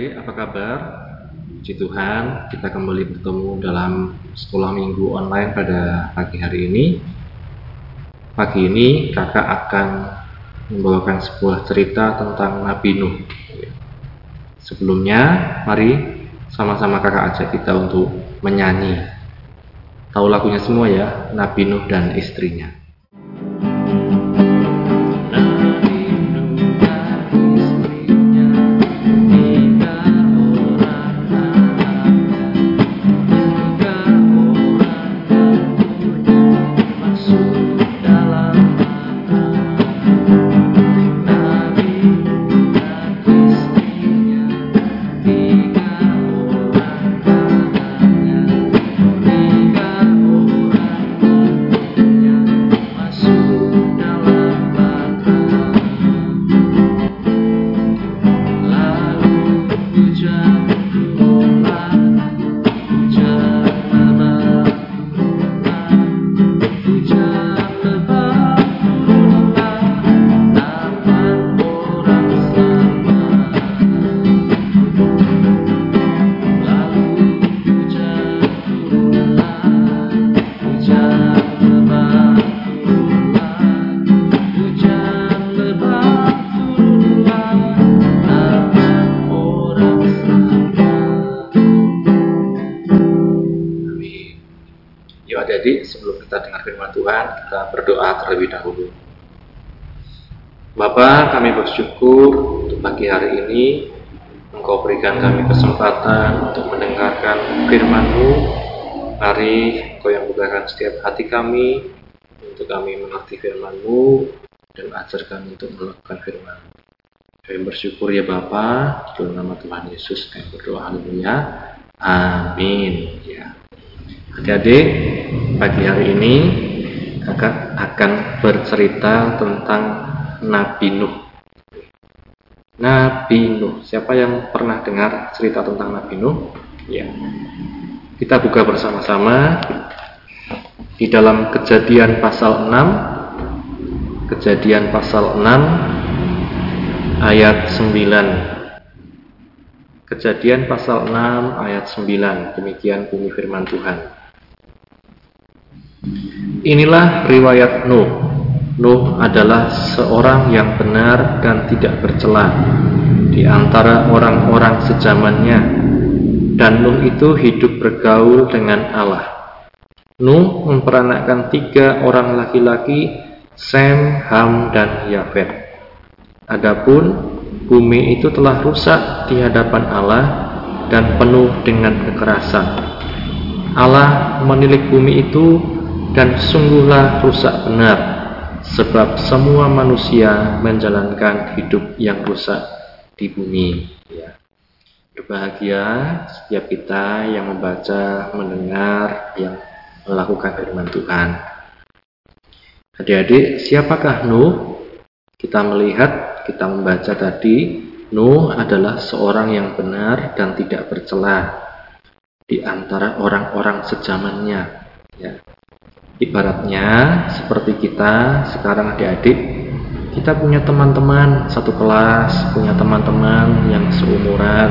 adik-adik, apa kabar? Puji Tuhan, kita kembali bertemu dalam sekolah minggu online pada pagi hari ini. Pagi ini kakak akan membawakan sebuah cerita tentang Nabi Nuh. Sebelumnya, mari sama-sama kakak ajak kita untuk menyanyi. Tahu lagunya semua ya, Nabi Nuh dan istrinya. Terlebih dahulu. Bapa, kami bersyukur untuk pagi hari ini Engkau berikan kami kesempatan untuk mendengarkan firman-Mu. Mari Engkau yang bukakan setiap hati kami untuk kami mengerti firman-Mu dan ajar untuk melakukan firman Kami bersyukur ya Bapa, dalam nama Tuhan Yesus kami berdoa haleluya. Amin. Ya. Adik-adik, pagi hari ini kakak akan bercerita tentang Nabi Nuh. Nabi Nuh. Siapa yang pernah dengar cerita tentang Nabi Nuh? Ya. Kita buka bersama-sama di dalam Kejadian pasal 6. Kejadian pasal 6 ayat 9. Kejadian pasal 6 ayat 9. Demikian bunyi firman Tuhan. Inilah riwayat Nuh. Nuh adalah seorang yang benar dan tidak bercela di antara orang-orang sejamannya. Dan Nuh itu hidup bergaul dengan Allah. Nuh memperanakkan tiga orang laki-laki, Sem, Ham, dan Yafet. Adapun bumi itu telah rusak di hadapan Allah dan penuh dengan kekerasan. Allah menilik bumi itu dan sungguhlah rusak benar sebab semua manusia menjalankan hidup yang rusak di bumi ya. Berbahagia setiap kita yang membaca, mendengar, yang melakukan firman Tuhan. Adik-adik, siapakah Nuh? Kita melihat, kita membaca tadi, Nuh adalah seorang yang benar dan tidak bercela di antara orang-orang sejamannya. Ya. Ibaratnya seperti kita sekarang adik-adik, kita punya teman-teman satu kelas, punya teman-teman yang seumuran,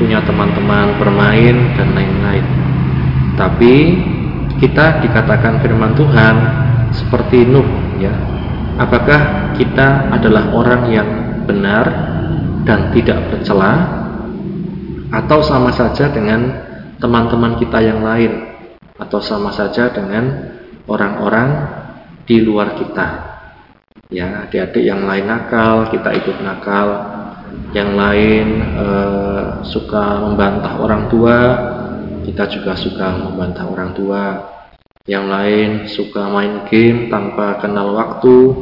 punya teman-teman bermain dan lain-lain. Tapi kita dikatakan firman Tuhan seperti Nuh ya. Apakah kita adalah orang yang benar dan tidak bercela atau sama saja dengan teman-teman kita yang lain atau sama saja dengan orang-orang di luar kita. Ya, adik-adik yang lain nakal, kita ikut nakal. Yang lain eh, suka membantah orang tua, kita juga suka membantah orang tua. Yang lain suka main game tanpa kenal waktu,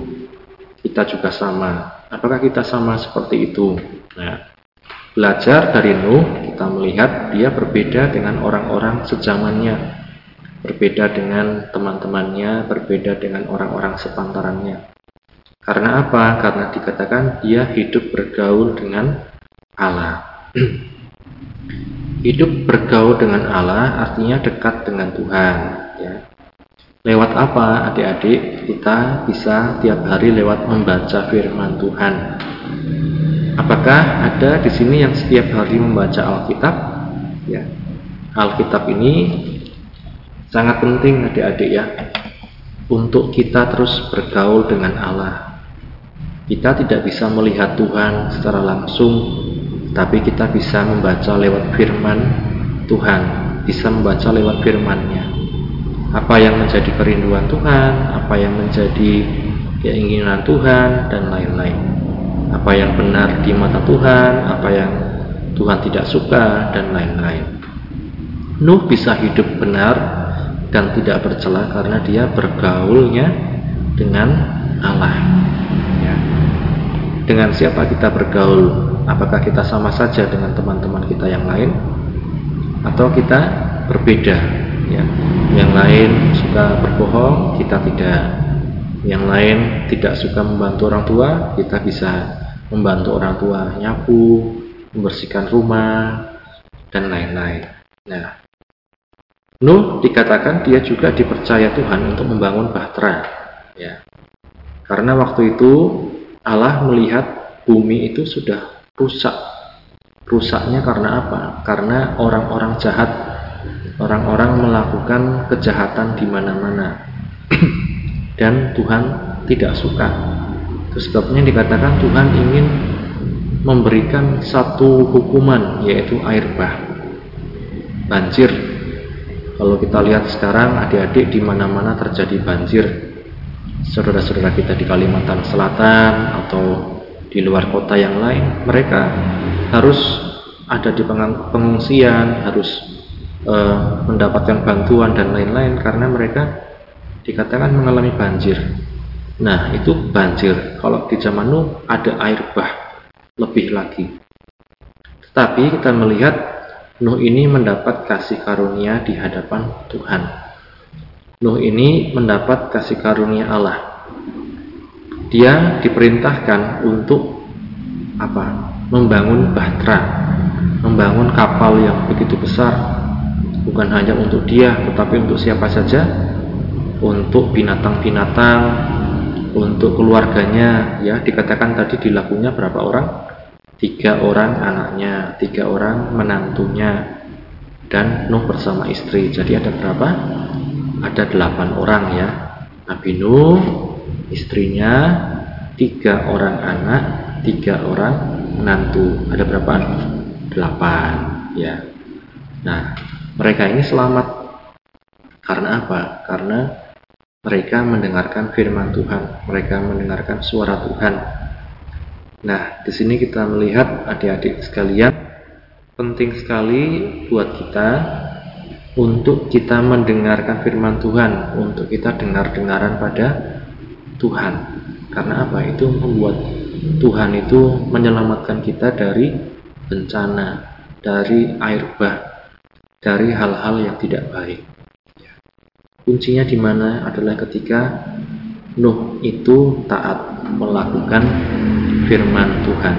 kita juga sama. Apakah kita sama seperti itu? Nah, belajar dari Nuh, kita melihat dia berbeda dengan orang-orang sejamannya berbeda dengan teman-temannya, berbeda dengan orang-orang sepantarannya. Karena apa? Karena dikatakan dia hidup bergaul dengan Allah. hidup bergaul dengan Allah artinya dekat dengan Tuhan. Ya. Lewat apa adik-adik? Kita bisa tiap hari lewat membaca firman Tuhan. apakah ada di sini yang setiap hari membaca Alkitab? Ya. Alkitab ini sangat penting adik-adik ya untuk kita terus bergaul dengan Allah. Kita tidak bisa melihat Tuhan secara langsung, tapi kita bisa membaca lewat firman Tuhan, bisa membaca lewat firman-Nya. Apa yang menjadi kerinduan Tuhan, apa yang menjadi keinginan Tuhan dan lain-lain. Apa yang benar di mata Tuhan, apa yang Tuhan tidak suka dan lain-lain. Nuh bisa hidup benar dan tidak bercela karena dia bergaulnya dengan Allah. Ya. Dengan siapa kita bergaul? Apakah kita sama saja dengan teman-teman kita yang lain, atau kita berbeda? Ya. Yang lain suka berbohong, kita tidak yang lain tidak suka membantu orang tua, kita bisa membantu orang tua nyapu, membersihkan rumah, dan lain-lain. Nah, Nuh dikatakan dia juga dipercaya Tuhan untuk membangun bahtera. Ya. Karena waktu itu Allah melihat bumi itu sudah rusak. Rusaknya karena apa? Karena orang-orang jahat, orang-orang melakukan kejahatan di mana-mana. dan Tuhan tidak suka. Itu sebabnya dikatakan Tuhan ingin memberikan satu hukuman yaitu air bah. Banjir. Kalau kita lihat sekarang adik-adik di mana-mana terjadi banjir. Saudara-saudara kita di Kalimantan Selatan atau di luar kota yang lain, mereka harus ada di pengungsian, harus uh, mendapatkan bantuan dan lain-lain karena mereka dikatakan mengalami banjir. Nah, itu banjir. Kalau di zaman Nuh ada air bah lebih lagi. Tetapi kita melihat Nuh ini mendapat kasih karunia di hadapan Tuhan. Nuh ini mendapat kasih karunia Allah. Dia diperintahkan untuk apa? Membangun bahtera, membangun kapal yang begitu besar, bukan hanya untuk dia, tetapi untuk siapa saja untuk binatang-binatang, untuk keluarganya, ya dikatakan tadi dilakunya berapa orang? Tiga orang anaknya, tiga orang menantunya, dan Nuh bersama istri. Jadi ada berapa? Ada delapan orang ya. Nabi Nuh, istrinya, tiga orang anak, tiga orang menantu. Ada berapa? Delapan ya. Nah, mereka ini selamat karena apa? Karena mereka mendengarkan firman Tuhan, mereka mendengarkan suara Tuhan. Nah, di sini kita melihat adik-adik sekalian, penting sekali buat kita untuk kita mendengarkan firman Tuhan, untuk kita dengar-dengaran pada Tuhan. Karena apa? Itu membuat Tuhan itu menyelamatkan kita dari bencana, dari air bah, dari hal-hal yang tidak baik. Kuncinya di mana adalah ketika Nuh itu taat melakukan firman Tuhan.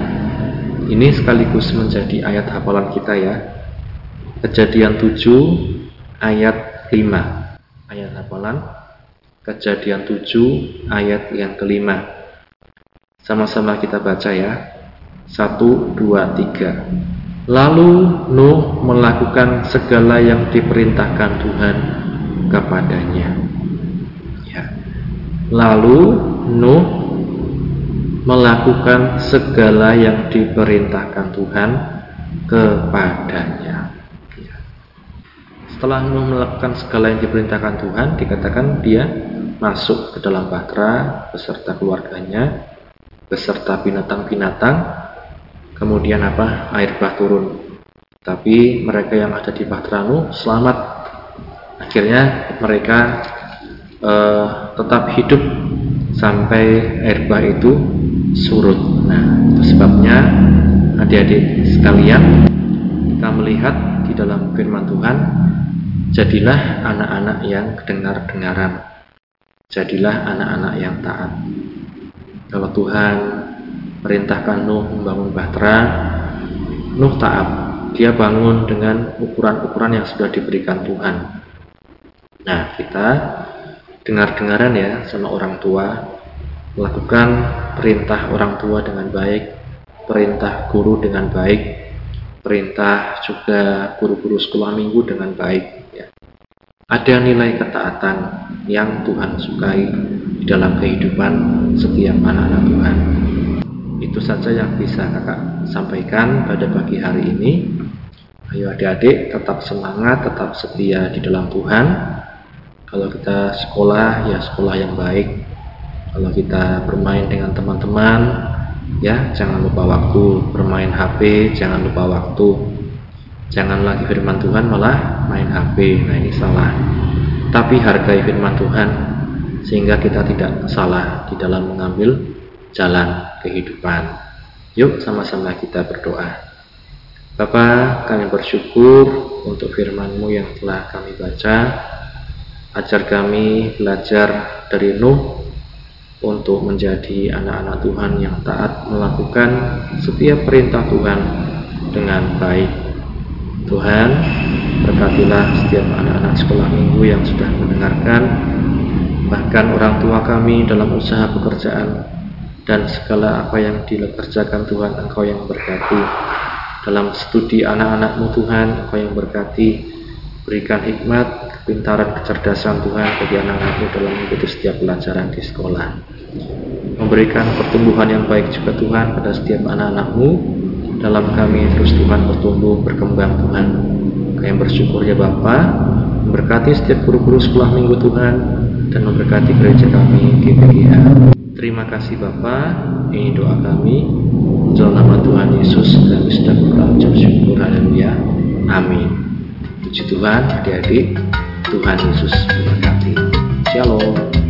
Ini sekaligus menjadi ayat hafalan kita ya. Kejadian 7 ayat 5. Ayat hafalan Kejadian 7 ayat yang kelima. Sama-sama kita baca ya. 1 2 3. Lalu Nuh melakukan segala yang diperintahkan Tuhan kepadanya. Lalu Nuh melakukan segala yang diperintahkan Tuhan kepadanya. Ya. Setelah Nuh melakukan segala yang diperintahkan Tuhan, dikatakan dia masuk ke dalam bahtera beserta keluarganya, beserta binatang-binatang. Kemudian apa? Air bah turun. Tapi mereka yang ada di bahtera Nuh selamat akhirnya mereka uh, tetap hidup sampai air bah itu surut. Nah, itu sebabnya adik-adik sekalian kita melihat di dalam firman Tuhan jadilah anak-anak yang dengar-dengaran. Jadilah anak-anak yang taat. Kalau Tuhan perintahkan Nuh membangun bahtera, Nuh taat. Dia bangun dengan ukuran-ukuran yang sudah diberikan Tuhan. Nah, kita dengar-dengaran ya sama orang tua, melakukan perintah orang tua dengan baik, perintah guru dengan baik, perintah juga guru-guru sekolah minggu dengan baik. Ya. Ada nilai ketaatan yang Tuhan sukai di dalam kehidupan setiap anak-anak Tuhan. Itu saja yang bisa kakak sampaikan pada pagi hari ini. Ayo adik-adik tetap semangat, tetap setia di dalam Tuhan. Kalau kita sekolah, ya sekolah yang baik. Kalau kita bermain dengan teman-teman, ya jangan lupa waktu. Bermain HP, jangan lupa waktu. Jangan lagi firman Tuhan malah main HP. Nah ini salah. Tapi hargai firman Tuhan sehingga kita tidak salah di dalam mengambil jalan kehidupan. Yuk sama-sama kita berdoa. Bapa, kami bersyukur untuk firman-Mu yang telah kami baca. Ajar kami belajar dari Nuh untuk menjadi anak-anak Tuhan yang taat melakukan setiap perintah Tuhan dengan baik. Tuhan, berkatilah setiap anak-anak sekolah minggu yang sudah mendengarkan, bahkan orang tua kami dalam usaha pekerjaan dan segala apa yang dikerjakan Tuhan Engkau yang berkati dalam studi anak-anakmu Tuhan Engkau yang berkati berikan hikmat kepintaran kecerdasan Tuhan bagi anak-anakmu dalam mengikuti setiap pelajaran di sekolah memberikan pertumbuhan yang baik juga Tuhan pada setiap anak-anakmu dalam kami terus Tuhan bertumbuh berkembang Tuhan kami bersyukur ya Bapa memberkati setiap guru-guru sekolah minggu Tuhan dan memberkati gereja kami GPGH Terima kasih Bapa, ini doa kami. Dalam nama Tuhan Yesus kami sudah berucap syukur haleluya. Amin. Puji Tuhan, adik-adik. Tuhan Yesus memberkati. Shalom.